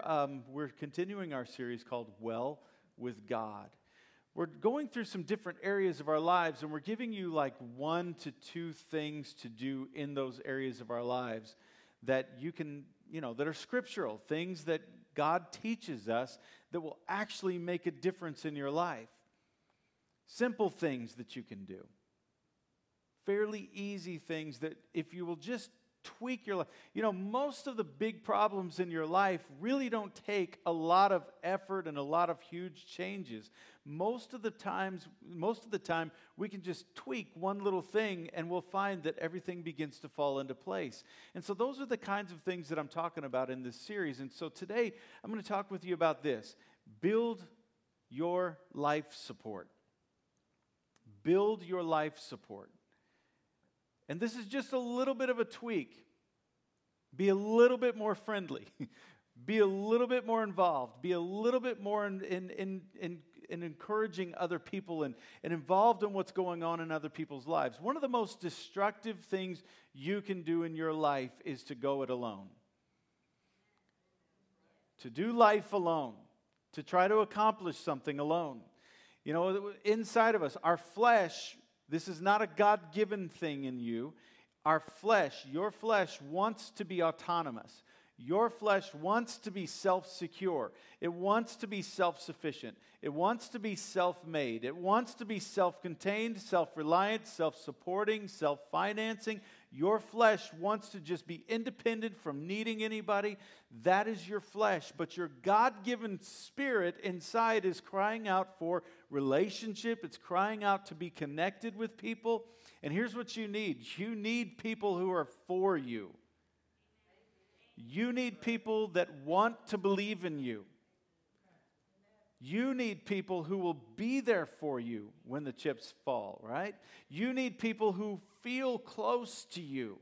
we're, um, we're continuing our series called Well with God. We're going through some different areas of our lives, and we're giving you like one to two things to do in those areas of our lives that you can, you know, that are scriptural, things that God teaches us that will actually make a difference in your life. Simple things that you can do. Fairly easy things that if you will just tweak your life. You know, most of the big problems in your life really don't take a lot of effort and a lot of huge changes. Most of the times, most of the time, we can just tweak one little thing and we'll find that everything begins to fall into place. And so those are the kinds of things that I'm talking about in this series. And so today I'm going to talk with you about this. Build your life support. Build your life support. And this is just a little bit of a tweak. Be a little bit more friendly. Be a little bit more involved. Be a little bit more in, in, in, in, in encouraging other people and, and involved in what's going on in other people's lives. One of the most destructive things you can do in your life is to go it alone. To do life alone, to try to accomplish something alone. You know, inside of us, our flesh this is not a God given thing in you. Our flesh, your flesh wants to be autonomous. Your flesh wants to be self secure. It wants to be self sufficient. It wants to be self made. It wants to be self contained, self reliant, self supporting, self financing. Your flesh wants to just be independent from needing anybody. That is your flesh. But your God given spirit inside is crying out for relationship, it's crying out to be connected with people. And here's what you need you need people who are for you. You need people that want to believe in you. You need people who will be there for you when the chips fall, right? You need people who feel close to you.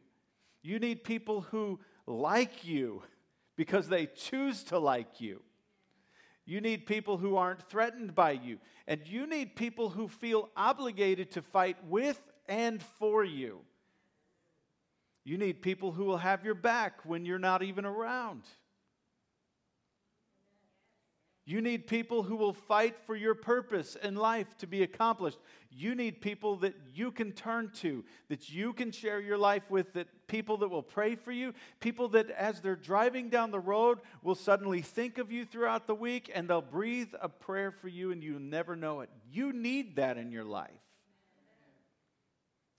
You need people who like you because they choose to like you. You need people who aren't threatened by you. And you need people who feel obligated to fight with and for you. You need people who will have your back when you're not even around. You need people who will fight for your purpose in life to be accomplished. You need people that you can turn to, that you can share your life with, that people that will pray for you, people that as they're driving down the road will suddenly think of you throughout the week and they'll breathe a prayer for you and you never know it. You need that in your life.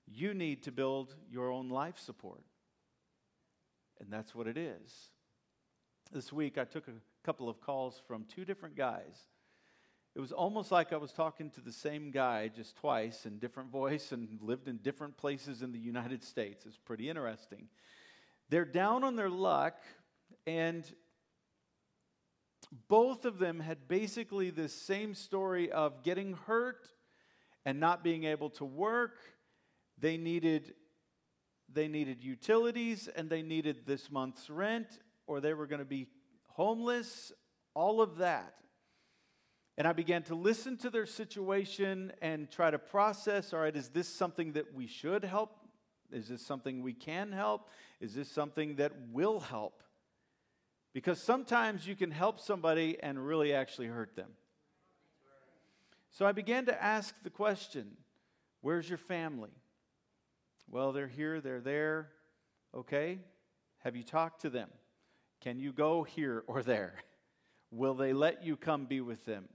You need to build your own life support. And that's what it is. This week I took a couple of calls from two different guys. It was almost like I was talking to the same guy just twice in different voice and lived in different places in the United States. It's pretty interesting. They're down on their luck, and both of them had basically this same story of getting hurt and not being able to work. They needed they needed utilities and they needed this month's rent or they were going to be homeless, all of that. And I began to listen to their situation and try to process all right, is this something that we should help? Is this something we can help? Is this something that will help? Because sometimes you can help somebody and really actually hurt them. So I began to ask the question Where's your family? Well, they're here, they're there. Okay. Have you talked to them? Can you go here or there? Will they let you come be with them?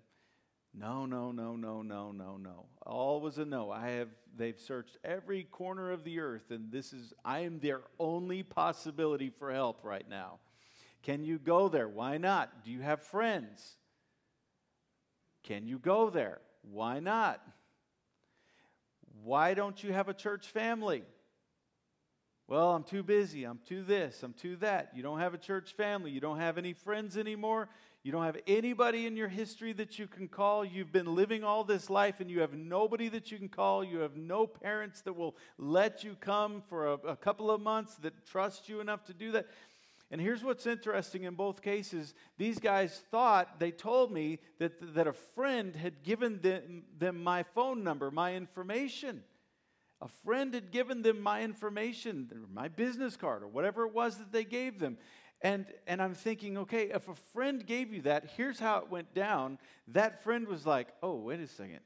No, no, no, no, no, no, no. All was a no. I have they've searched every corner of the earth and this is I am their only possibility for help right now. Can you go there? Why not? Do you have friends? Can you go there? Why not? Why don't you have a church family? Well, I'm too busy. I'm too this. I'm too that. You don't have a church family. You don't have any friends anymore. You don't have anybody in your history that you can call. You've been living all this life and you have nobody that you can call. You have no parents that will let you come for a, a couple of months that trust you enough to do that. And here's what's interesting in both cases these guys thought, they told me that, that a friend had given them, them my phone number, my information. A friend had given them my information, my business card, or whatever it was that they gave them. And, and I'm thinking, okay, if a friend gave you that, here's how it went down. That friend was like, oh, wait a second.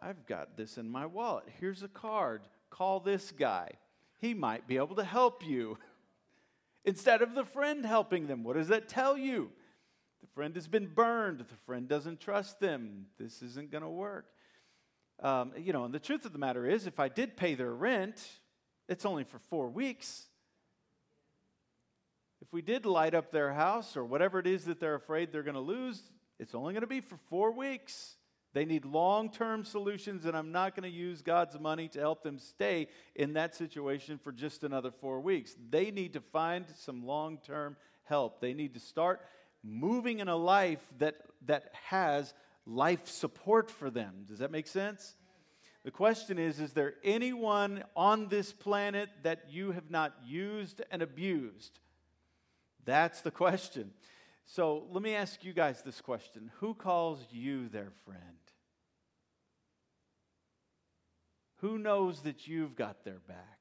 I've got this in my wallet. Here's a card. Call this guy. He might be able to help you. Instead of the friend helping them, what does that tell you? The friend has been burned. The friend doesn't trust them. This isn't going to work. Um, you know, and the truth of the matter is, if I did pay their rent, it's only for four weeks. If we did light up their house or whatever it is that they're afraid they're going to lose, it's only going to be for four weeks. They need long term solutions, and I'm not going to use God's money to help them stay in that situation for just another four weeks. They need to find some long term help. They need to start moving in a life that, that has life support for them. Does that make sense? The question is Is there anyone on this planet that you have not used and abused? That's the question. So let me ask you guys this question Who calls you their friend? Who knows that you've got their back?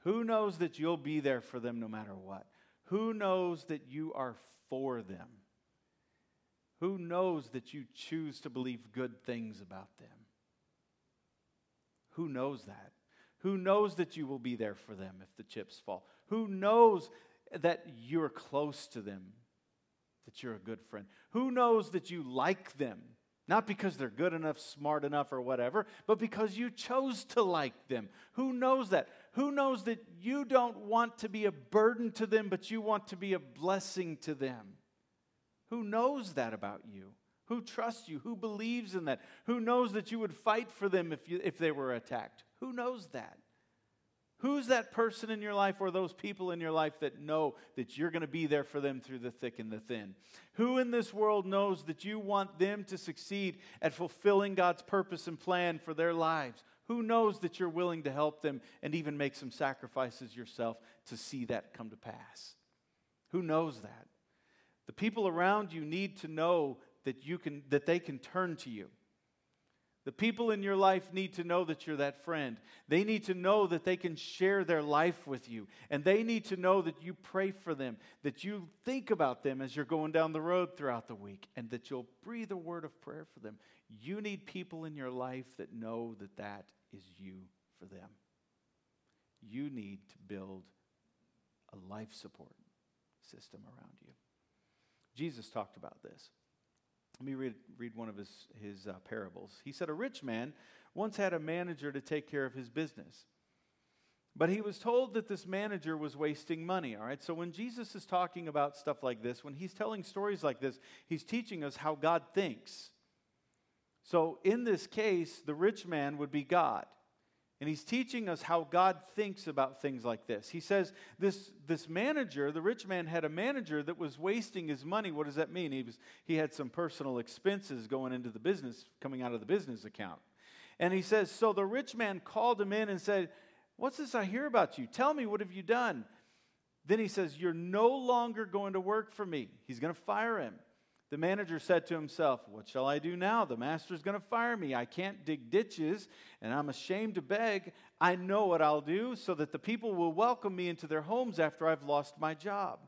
Who knows that you'll be there for them no matter what? Who knows that you are for them? Who knows that you choose to believe good things about them? Who knows that? Who knows that you will be there for them if the chips fall? Who knows that you're close to them, that you're a good friend? Who knows that you like them? Not because they're good enough, smart enough, or whatever, but because you chose to like them. Who knows that? Who knows that you don't want to be a burden to them, but you want to be a blessing to them? Who knows that about you? Who trusts you? Who believes in that? Who knows that you would fight for them if, you, if they were attacked? Who knows that? Who's that person in your life or those people in your life that know that you're going to be there for them through the thick and the thin? Who in this world knows that you want them to succeed at fulfilling God's purpose and plan for their lives? Who knows that you're willing to help them and even make some sacrifices yourself to see that come to pass? Who knows that? The people around you need to know that you can that they can turn to you. The people in your life need to know that you're that friend. They need to know that they can share their life with you. And they need to know that you pray for them, that you think about them as you're going down the road throughout the week, and that you'll breathe a word of prayer for them. You need people in your life that know that that is you for them. You need to build a life support system around you. Jesus talked about this. Let me read, read one of his, his uh, parables. He said, A rich man once had a manager to take care of his business. But he was told that this manager was wasting money, all right? So when Jesus is talking about stuff like this, when he's telling stories like this, he's teaching us how God thinks. So in this case, the rich man would be God. And he's teaching us how God thinks about things like this. He says this, this manager, the rich man, had a manager that was wasting his money. What does that mean? He, was, he had some personal expenses going into the business, coming out of the business account. And he says, So the rich man called him in and said, What's this I hear about you? Tell me, what have you done? Then he says, You're no longer going to work for me. He's going to fire him. The manager said to himself, What shall I do now? The master's going to fire me. I can't dig ditches, and I'm ashamed to beg. I know what I'll do so that the people will welcome me into their homes after I've lost my job.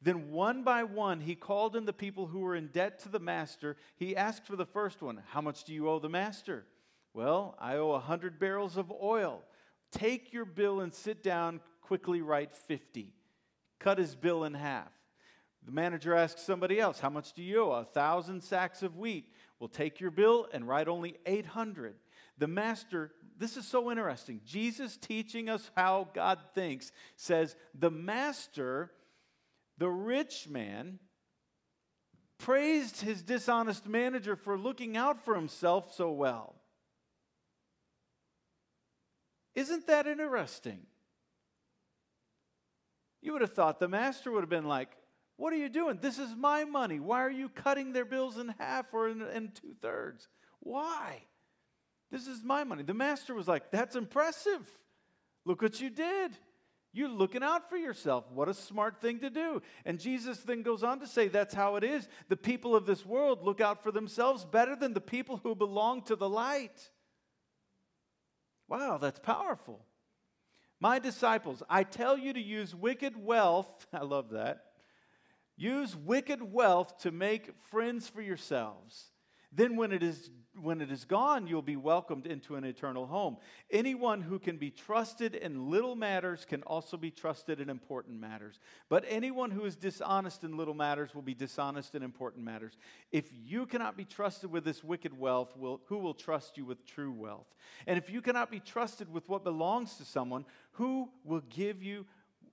Then, one by one, he called in the people who were in debt to the master. He asked for the first one, How much do you owe the master? Well, I owe a hundred barrels of oil. Take your bill and sit down, quickly write 50. Cut his bill in half. The manager asks somebody else, How much do you owe? A thousand sacks of wheat. We'll take your bill and write only 800. The master, this is so interesting. Jesus teaching us how God thinks says, The master, the rich man, praised his dishonest manager for looking out for himself so well. Isn't that interesting? You would have thought the master would have been like, what are you doing? This is my money. Why are you cutting their bills in half or in, in two thirds? Why? This is my money. The master was like, That's impressive. Look what you did. You're looking out for yourself. What a smart thing to do. And Jesus then goes on to say that's how it is. The people of this world look out for themselves better than the people who belong to the light. Wow, that's powerful. My disciples, I tell you to use wicked wealth. I love that. Use wicked wealth to make friends for yourselves. Then, when it is when it is gone, you'll be welcomed into an eternal home. Anyone who can be trusted in little matters can also be trusted in important matters. But anyone who is dishonest in little matters will be dishonest in important matters. If you cannot be trusted with this wicked wealth, will, who will trust you with true wealth? And if you cannot be trusted with what belongs to someone, who will give you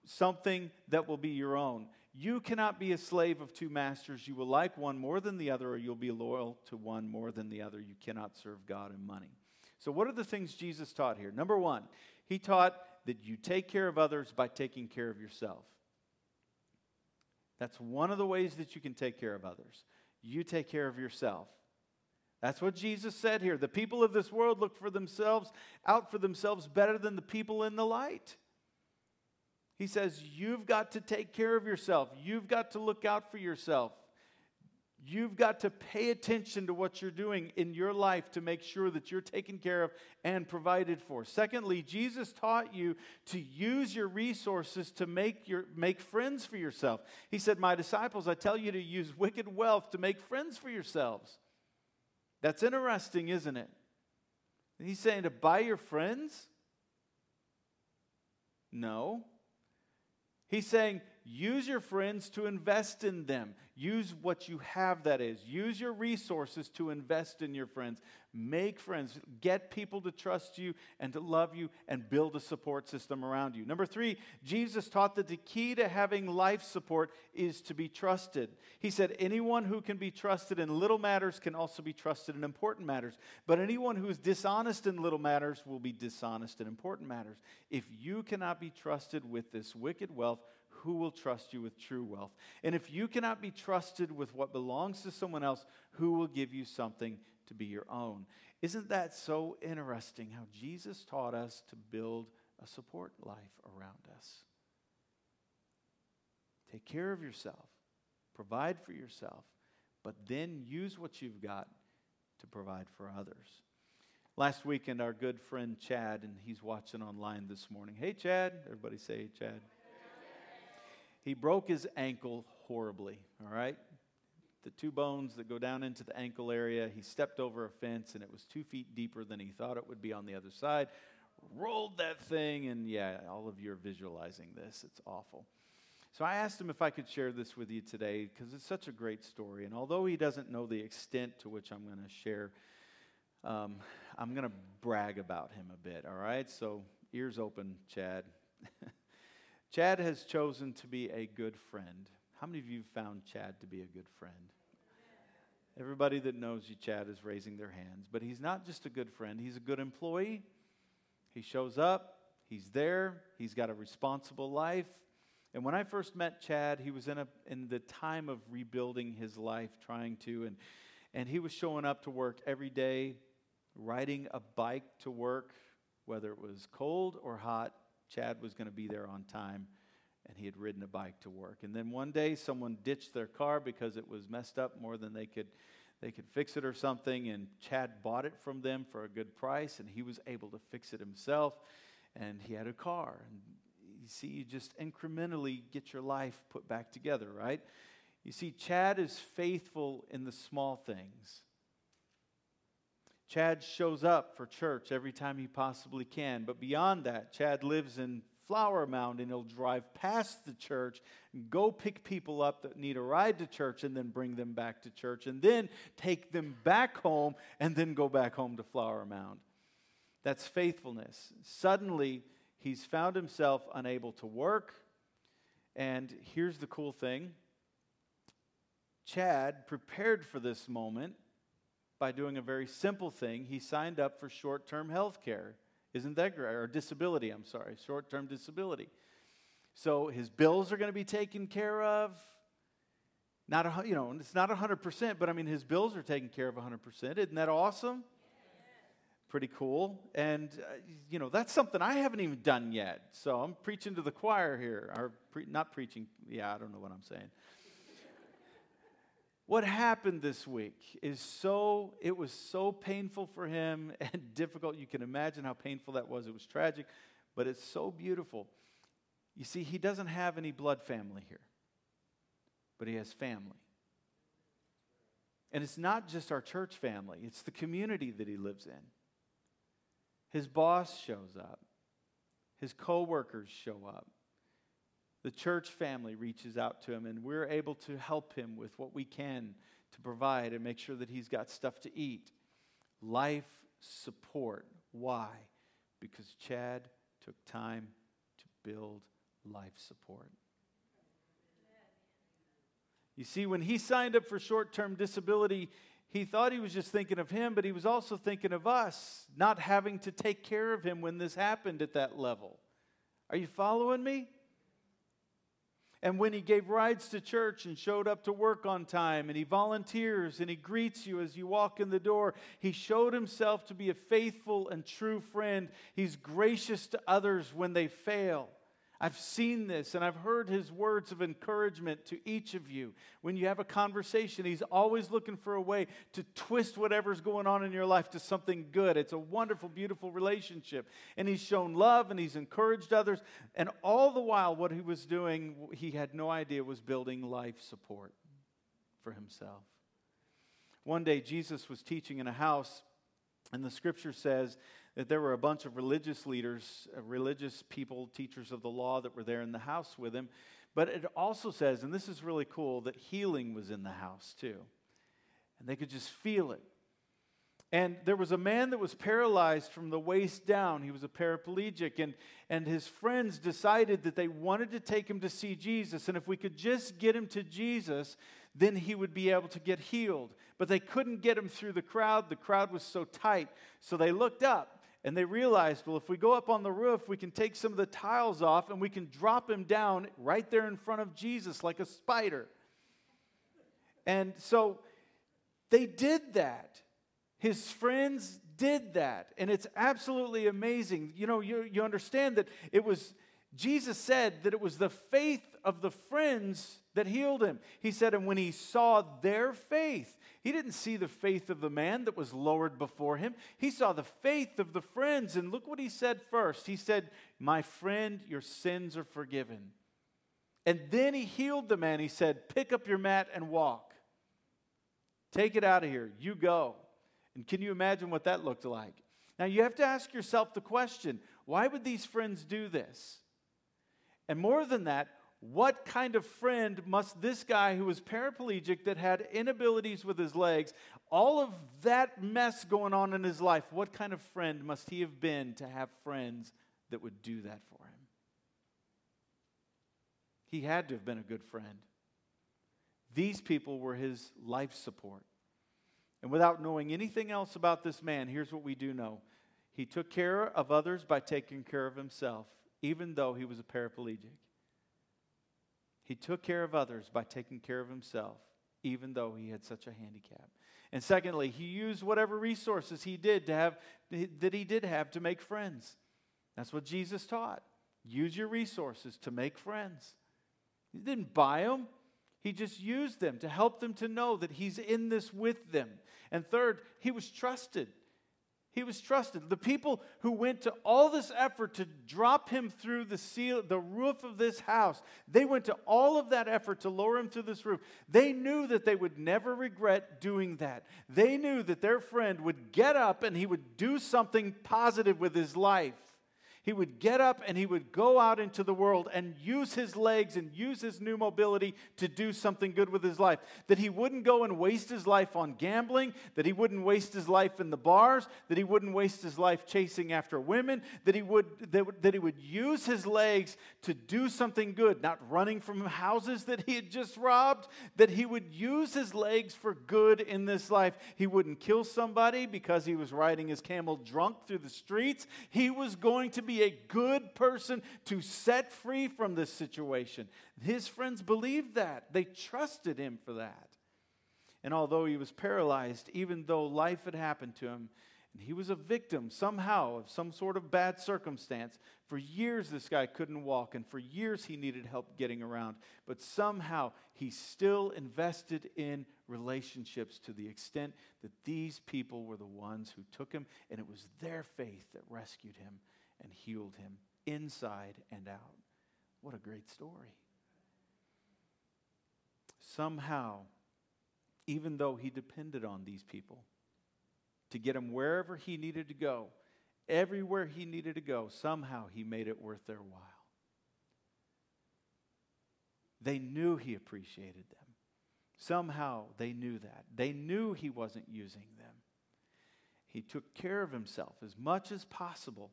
something that will be your own? You cannot be a slave of two masters. You will like one more than the other, or you'll be loyal to one more than the other. You cannot serve God and money. So, what are the things Jesus taught here? Number one, he taught that you take care of others by taking care of yourself. That's one of the ways that you can take care of others. You take care of yourself. That's what Jesus said here. The people of this world look for themselves, out for themselves better than the people in the light. He says, You've got to take care of yourself. You've got to look out for yourself. You've got to pay attention to what you're doing in your life to make sure that you're taken care of and provided for. Secondly, Jesus taught you to use your resources to make, your, make friends for yourself. He said, My disciples, I tell you to use wicked wealth to make friends for yourselves. That's interesting, isn't it? He's saying to buy your friends? No. He's saying, use your friends to invest in them. Use what you have, that is. Use your resources to invest in your friends. Make friends. Get people to trust you and to love you and build a support system around you. Number three, Jesus taught that the key to having life support is to be trusted. He said, anyone who can be trusted in little matters can also be trusted in important matters. But anyone who is dishonest in little matters will be dishonest in important matters. If you cannot be trusted with this wicked wealth, who will trust you with true wealth? And if you cannot be trusted with what belongs to someone else, who will give you something to be your own? Isn't that so interesting how Jesus taught us to build a support life around us? Take care of yourself, provide for yourself, but then use what you've got to provide for others. Last weekend, our good friend Chad, and he's watching online this morning. Hey, Chad. Everybody say, Chad. He broke his ankle horribly, all right? The two bones that go down into the ankle area, he stepped over a fence and it was two feet deeper than he thought it would be on the other side. Rolled that thing, and yeah, all of you are visualizing this. It's awful. So I asked him if I could share this with you today because it's such a great story. And although he doesn't know the extent to which I'm going to share, um, I'm going to brag about him a bit, all right? So, ears open, Chad. Chad has chosen to be a good friend. How many of you have found Chad to be a good friend? Everybody that knows you, Chad, is raising their hands. But he's not just a good friend, he's a good employee. He shows up, he's there, he's got a responsible life. And when I first met Chad, he was in, a, in the time of rebuilding his life, trying to, and, and he was showing up to work every day, riding a bike to work, whether it was cold or hot, Chad was going to be there on time, and he had ridden a bike to work. And then one day, someone ditched their car because it was messed up more than they could they could fix it or something. And Chad bought it from them for a good price, and he was able to fix it himself. And he had a car. And you see, you just incrementally get your life put back together, right? You see, Chad is faithful in the small things. Chad shows up for church every time he possibly can. But beyond that, Chad lives in Flower Mound and he'll drive past the church, go pick people up that need a ride to church, and then bring them back to church, and then take them back home, and then go back home to Flower Mound. That's faithfulness. Suddenly, he's found himself unable to work. And here's the cool thing Chad prepared for this moment by doing a very simple thing. He signed up for short term health care. Isn't that great? Or disability, I'm sorry, short term disability. So his bills are going to be taken care of. Not a, you know, it's not 100%, but I mean, his bills are taken care of 100%. Isn't that awesome? Pretty cool. And, uh, you know, that's something I haven't even done yet. So I'm preaching to the choir here. Or pre- not preaching. Yeah, I don't know what I'm saying. What happened this week is so, it was so painful for him and difficult. You can imagine how painful that was. It was tragic. but it's so beautiful. You see, he doesn't have any blood family here, but he has family. And it's not just our church family, it's the community that he lives in. His boss shows up, his coworkers show up. The church family reaches out to him, and we're able to help him with what we can to provide and make sure that he's got stuff to eat. Life support. Why? Because Chad took time to build life support. You see, when he signed up for short term disability, he thought he was just thinking of him, but he was also thinking of us, not having to take care of him when this happened at that level. Are you following me? And when he gave rides to church and showed up to work on time, and he volunteers and he greets you as you walk in the door, he showed himself to be a faithful and true friend. He's gracious to others when they fail. I've seen this and I've heard his words of encouragement to each of you. When you have a conversation, he's always looking for a way to twist whatever's going on in your life to something good. It's a wonderful, beautiful relationship. And he's shown love and he's encouraged others. And all the while, what he was doing, he had no idea was building life support for himself. One day, Jesus was teaching in a house, and the scripture says that there were a bunch of religious leaders, uh, religious people, teachers of the law that were there in the house with him. But it also says, and this is really cool, that healing was in the house too. And they could just feel it. And there was a man that was paralyzed from the waist down. He was a paraplegic. And, and his friends decided that they wanted to take him to see Jesus. And if we could just get him to Jesus, then he would be able to get healed. But they couldn't get him through the crowd. The crowd was so tight. So they looked up and they realized, well, if we go up on the roof, we can take some of the tiles off and we can drop him down right there in front of Jesus like a spider. And so they did that. His friends did that. And it's absolutely amazing. You know, you, you understand that it was, Jesus said that it was the faith of the friends that healed him. He said, and when he saw their faith, he didn't see the faith of the man that was lowered before him. He saw the faith of the friends. And look what he said first. He said, My friend, your sins are forgiven. And then he healed the man. He said, Pick up your mat and walk. Take it out of here. You go. And can you imagine what that looked like? Now you have to ask yourself the question why would these friends do this? And more than that, what kind of friend must this guy who was paraplegic that had inabilities with his legs, all of that mess going on in his life, what kind of friend must he have been to have friends that would do that for him? He had to have been a good friend. These people were his life support. And without knowing anything else about this man, here's what we do know he took care of others by taking care of himself, even though he was a paraplegic. He took care of others by taking care of himself, even though he had such a handicap. And secondly, he used whatever resources he did to have that he did have to make friends. That's what Jesus taught. Use your resources to make friends. He didn't buy them. He just used them to help them to know that he's in this with them. And third, he was trusted. He was trusted. The people who went to all this effort to drop him through the seal, the roof of this house, they went to all of that effort to lower him through this roof. They knew that they would never regret doing that. They knew that their friend would get up and he would do something positive with his life. He would get up and he would go out into the world and use his legs and use his new mobility to do something good with his life. That he wouldn't go and waste his life on gambling, that he wouldn't waste his life in the bars, that he wouldn't waste his life chasing after women, that he would, that, that he would use his legs to do something good, not running from houses that he had just robbed, that he would use his legs for good in this life. He wouldn't kill somebody because he was riding his camel drunk through the streets. He was going to be be a good person to set free from this situation. His friends believed that, they trusted him for that. And although he was paralyzed, even though life had happened to him, and he was a victim somehow of some sort of bad circumstance. For years, this guy couldn't walk, and for years, he needed help getting around. But somehow, he still invested in relationships to the extent that these people were the ones who took him, and it was their faith that rescued him and healed him inside and out. What a great story. Somehow, even though he depended on these people to get him wherever he needed to go, everywhere he needed to go, somehow he made it worth their while. They knew he appreciated them. Somehow they knew that. They knew he wasn't using them. He took care of himself as much as possible.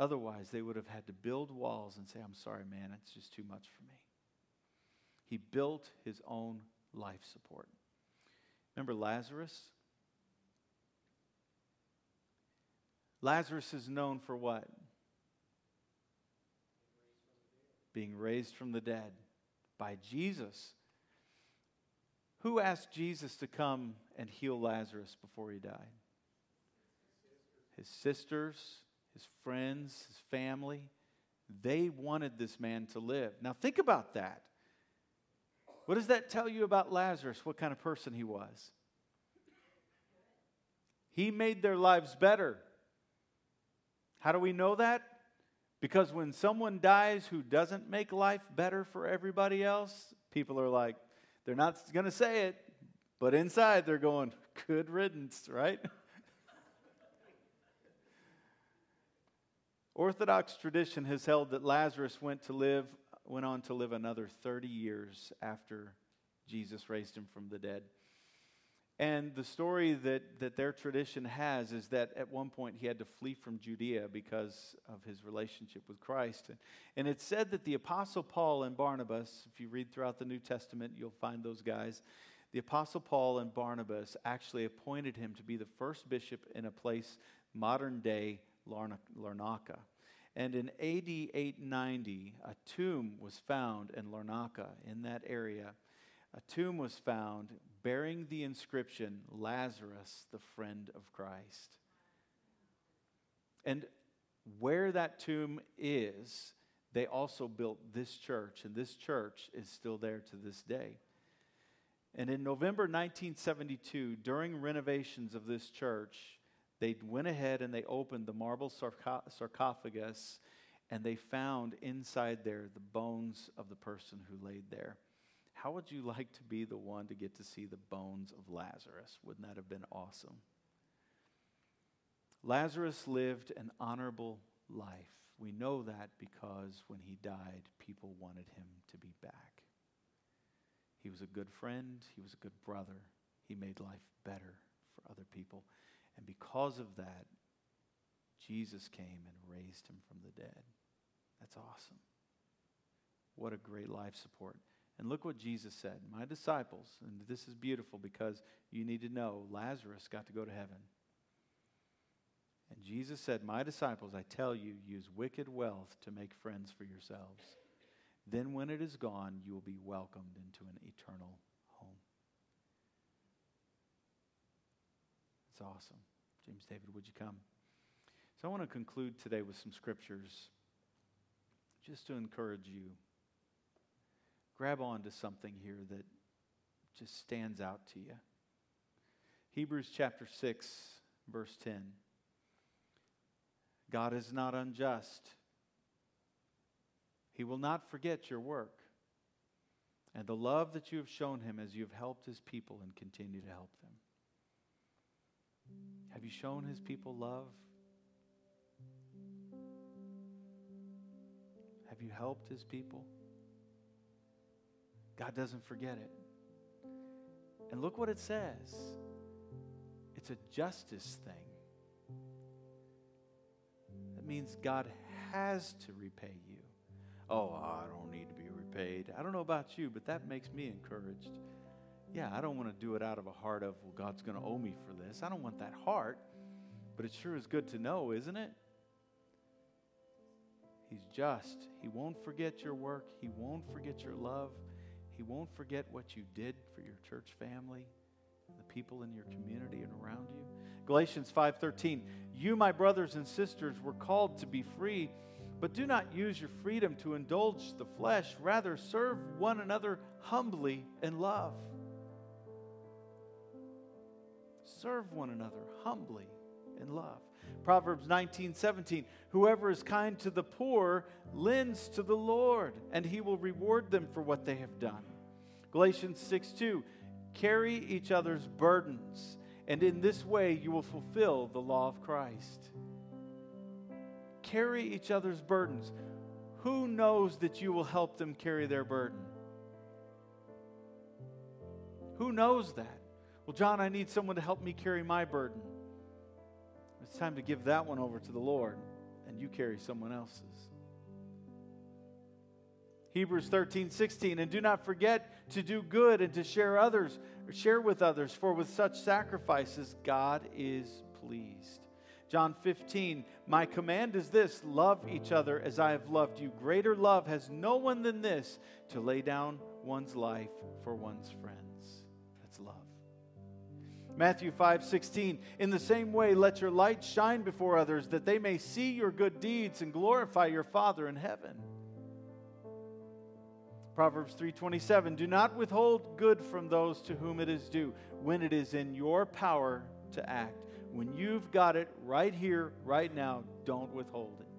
Otherwise, they would have had to build walls and say, I'm sorry, man, it's just too much for me. He built his own life support. Remember Lazarus? Lazarus is known for what? Being raised from the dead by Jesus. Who asked Jesus to come and heal Lazarus before he died? His sisters, his friends, his family. They wanted this man to live. Now, think about that. What does that tell you about Lazarus? What kind of person he was? He made their lives better. How do we know that? Because when someone dies who doesn't make life better for everybody else, people are like, they're not going to say it, but inside they're going, good riddance, right? Orthodox tradition has held that Lazarus went to live went on to live another 30 years after Jesus raised him from the dead. And the story that, that their tradition has is that at one point he had to flee from Judea because of his relationship with Christ. And it's said that the Apostle Paul and Barnabas, if you read throughout the New Testament, you'll find those guys. The Apostle Paul and Barnabas actually appointed him to be the first bishop in a place modern day Larnaca. And in AD 890, a tomb was found in Larnaca, in that area. A tomb was found bearing the inscription Lazarus, the friend of Christ. And where that tomb is, they also built this church, and this church is still there to this day. And in November 1972, during renovations of this church, they went ahead and they opened the marble sarcophagus, and they found inside there the bones of the person who laid there. How would you like to be the one to get to see the bones of Lazarus? Wouldn't that have been awesome? Lazarus lived an honorable life. We know that because when he died, people wanted him to be back. He was a good friend, he was a good brother, he made life better for other people. And because of that, Jesus came and raised him from the dead. That's awesome. What a great life support. And look what Jesus said My disciples, and this is beautiful because you need to know Lazarus got to go to heaven. And Jesus said, My disciples, I tell you, use wicked wealth to make friends for yourselves. Then, when it is gone, you will be welcomed into an eternal home. It's awesome. James David, would you come? So, I want to conclude today with some scriptures just to encourage you grab on to something here that just stands out to you. Hebrews chapter 6, verse 10. God is not unjust. He will not forget your work and the love that you have shown him as you have helped his people and continue to help them. Have you shown his people love? Have you helped his people? God doesn't forget it. And look what it says it's a justice thing. That means God has to repay you. Oh, I don't need to be repaid. I don't know about you, but that makes me encouraged. Yeah, I don't want to do it out of a heart of, well, God's going to owe me for this. I don't want that heart, but it sure is good to know, isn't it? He's just. He won't forget your work, He won't forget your love. He won't forget what you did for your church family, the people in your community and around you. Galatians 5:13, "You, my brothers and sisters, were called to be free, but do not use your freedom to indulge the flesh, rather serve one another humbly in love." Serve one another humbly in love. Proverbs 19, 17. Whoever is kind to the poor lends to the Lord, and he will reward them for what they have done. Galatians 6, 2. Carry each other's burdens, and in this way you will fulfill the law of Christ. Carry each other's burdens. Who knows that you will help them carry their burden? Who knows that? Well, John, I need someone to help me carry my burden. It's time to give that one over to the Lord and you carry someone else's. Hebrews 13, 16. And do not forget to do good and to share others, or share with others, for with such sacrifices God is pleased. John 15, my command is this love each other as I have loved you. Greater love has no one than this to lay down one's life for one's friends. Matthew 5 16, in the same way, let your light shine before others that they may see your good deeds and glorify your Father in heaven. Proverbs 3:27 Do not withhold good from those to whom it is due when it is in your power to act. When you've got it right here, right now, don't withhold it.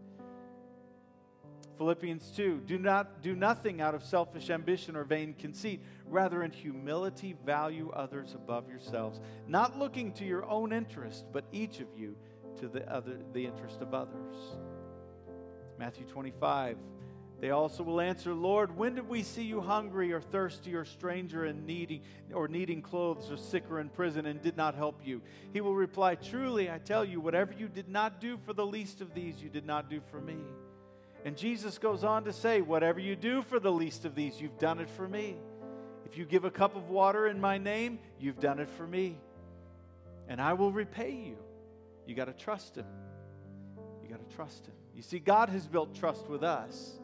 Philippians 2 Do not do nothing out of selfish ambition or vain conceit. Rather, in humility, value others above yourselves, not looking to your own interest, but each of you to the, other, the interest of others. Matthew 25 they also will answer, Lord, when did we see you hungry or thirsty or stranger and needy or needing clothes or sick or in prison and did not help you? He will reply, Truly, I tell you, whatever you did not do for the least of these, you did not do for me. And Jesus goes on to say, Whatever you do for the least of these, you've done it for me. If you give a cup of water in my name, you've done it for me. And I will repay you. You got to trust him. You got to trust him. You see, God has built trust with us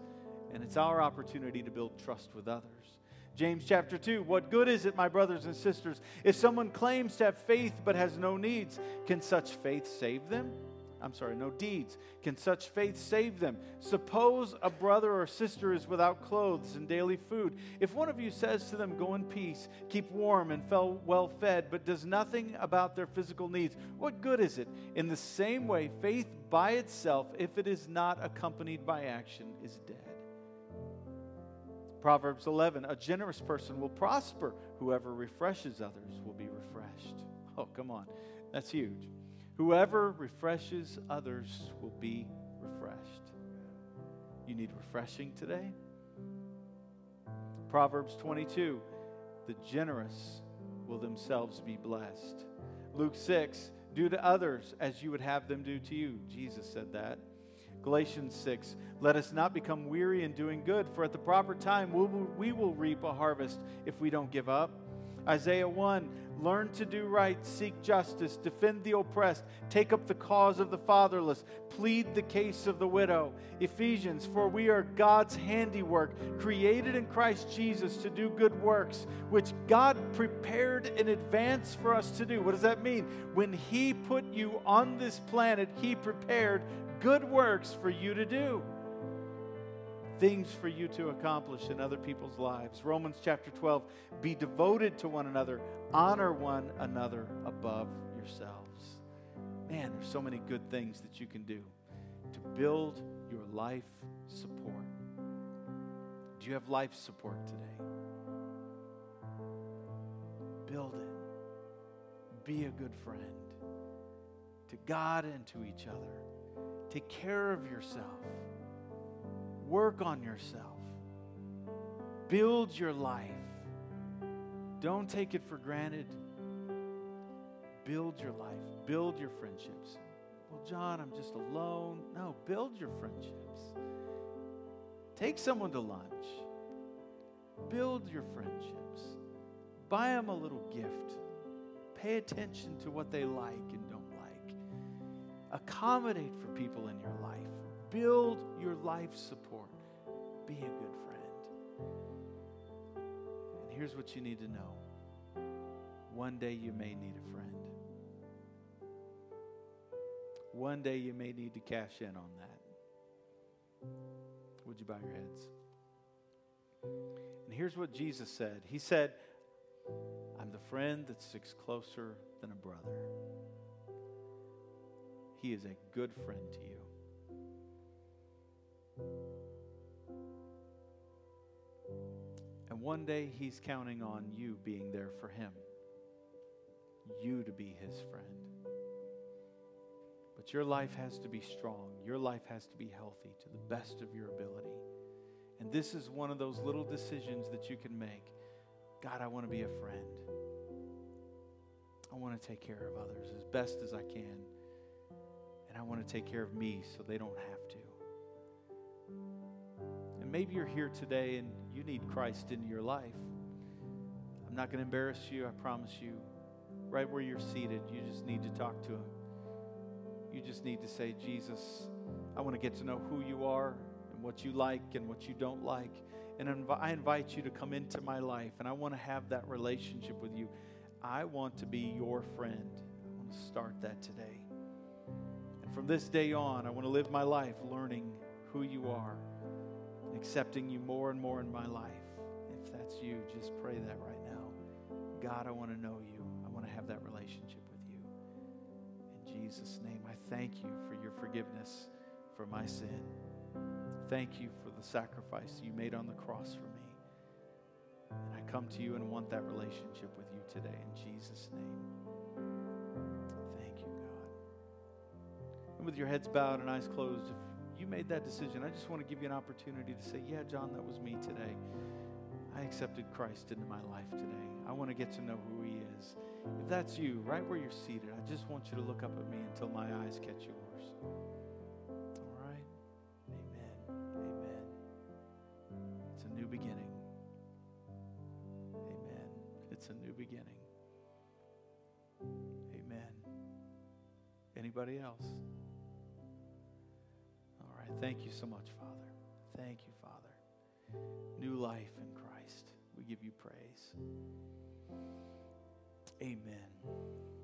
and it's our opportunity to build trust with others. James chapter 2 What good is it, my brothers and sisters, if someone claims to have faith but has no needs? Can such faith save them? I'm sorry, no deeds. Can such faith save them? Suppose a brother or sister is without clothes and daily food. If one of you says to them, Go in peace, keep warm and well fed, but does nothing about their physical needs, what good is it? In the same way, faith by itself, if it is not accompanied by action, is dead. Proverbs 11 A generous person will prosper. Whoever refreshes others will be refreshed. Oh, come on. That's huge. Whoever refreshes others will be refreshed. You need refreshing today? Proverbs 22 The generous will themselves be blessed. Luke 6 Do to others as you would have them do to you. Jesus said that. Galatians 6 Let us not become weary in doing good, for at the proper time we will, reap a harvest if we don't give up. Isaiah 1 Learn to do right, seek justice, defend the oppressed, take up the cause of the fatherless, plead the case of the widow. Ephesians, for we are God's handiwork, created in Christ Jesus to do good works, which God prepared in advance for us to do. What does that mean? When He put you on this planet, He prepared good works for you to do, things for you to accomplish in other people's lives. Romans chapter 12 be devoted to one another, honor one another above yourselves. Man, there's so many good things that you can do to build your life support. Do you have life support today? Build it. Be a good friend to God and to each other. Take care of yourself. Work on yourself. Build your life. Don't take it for granted. Build your life. Build your friendships. Well, John, I'm just alone. No, build your friendships. Take someone to lunch. Build your friendships. Buy them a little gift. Pay attention to what they like and don't like. Accommodate for people in your life. Build your life support. Be a good friend. And here's what you need to know one day you may need a friend. One day you may need to cash in on that. Would you bow your heads? And here's what Jesus said He said, I'm the friend that sticks closer than a brother. He is a good friend to you. And one day He's counting on you being there for Him, you to be His friend. But your life has to be strong. Your life has to be healthy to the best of your ability. And this is one of those little decisions that you can make. God, I want to be a friend. I want to take care of others as best as I can. And I want to take care of me so they don't have to. And maybe you're here today and you need Christ into your life. I'm not going to embarrass you, I promise you. Right where you're seated, you just need to talk to Him. You just need to say, Jesus, I want to get to know who you are and what you like and what you don't like. And I invite you to come into my life, and I want to have that relationship with you. I want to be your friend. I want to start that today. And from this day on, I want to live my life learning who you are accepting you more and more in my life. If that's you, just pray that right now. God, I want to know you. I want to have that relationship with you. In Jesus' name, I thank you for your forgiveness for my sin. Thank you for the sacrifice you made on the cross for me. And I come to you and want that relationship with you today in Jesus' name. Thank you, God. And with your heads bowed and eyes closed, you made that decision, I just want to give you an opportunity to say, Yeah, John, that was me today. I accepted Christ into my life today. I want to get to know who He is. If that's you, right where you're seated, I just want you to look up at me until my eyes catch yours. All right? Amen. Amen. It's a new beginning. Amen. It's a new beginning. Amen. Anybody else? Thank you so much, Father. Thank you, Father. New life in Christ. We give you praise. Amen.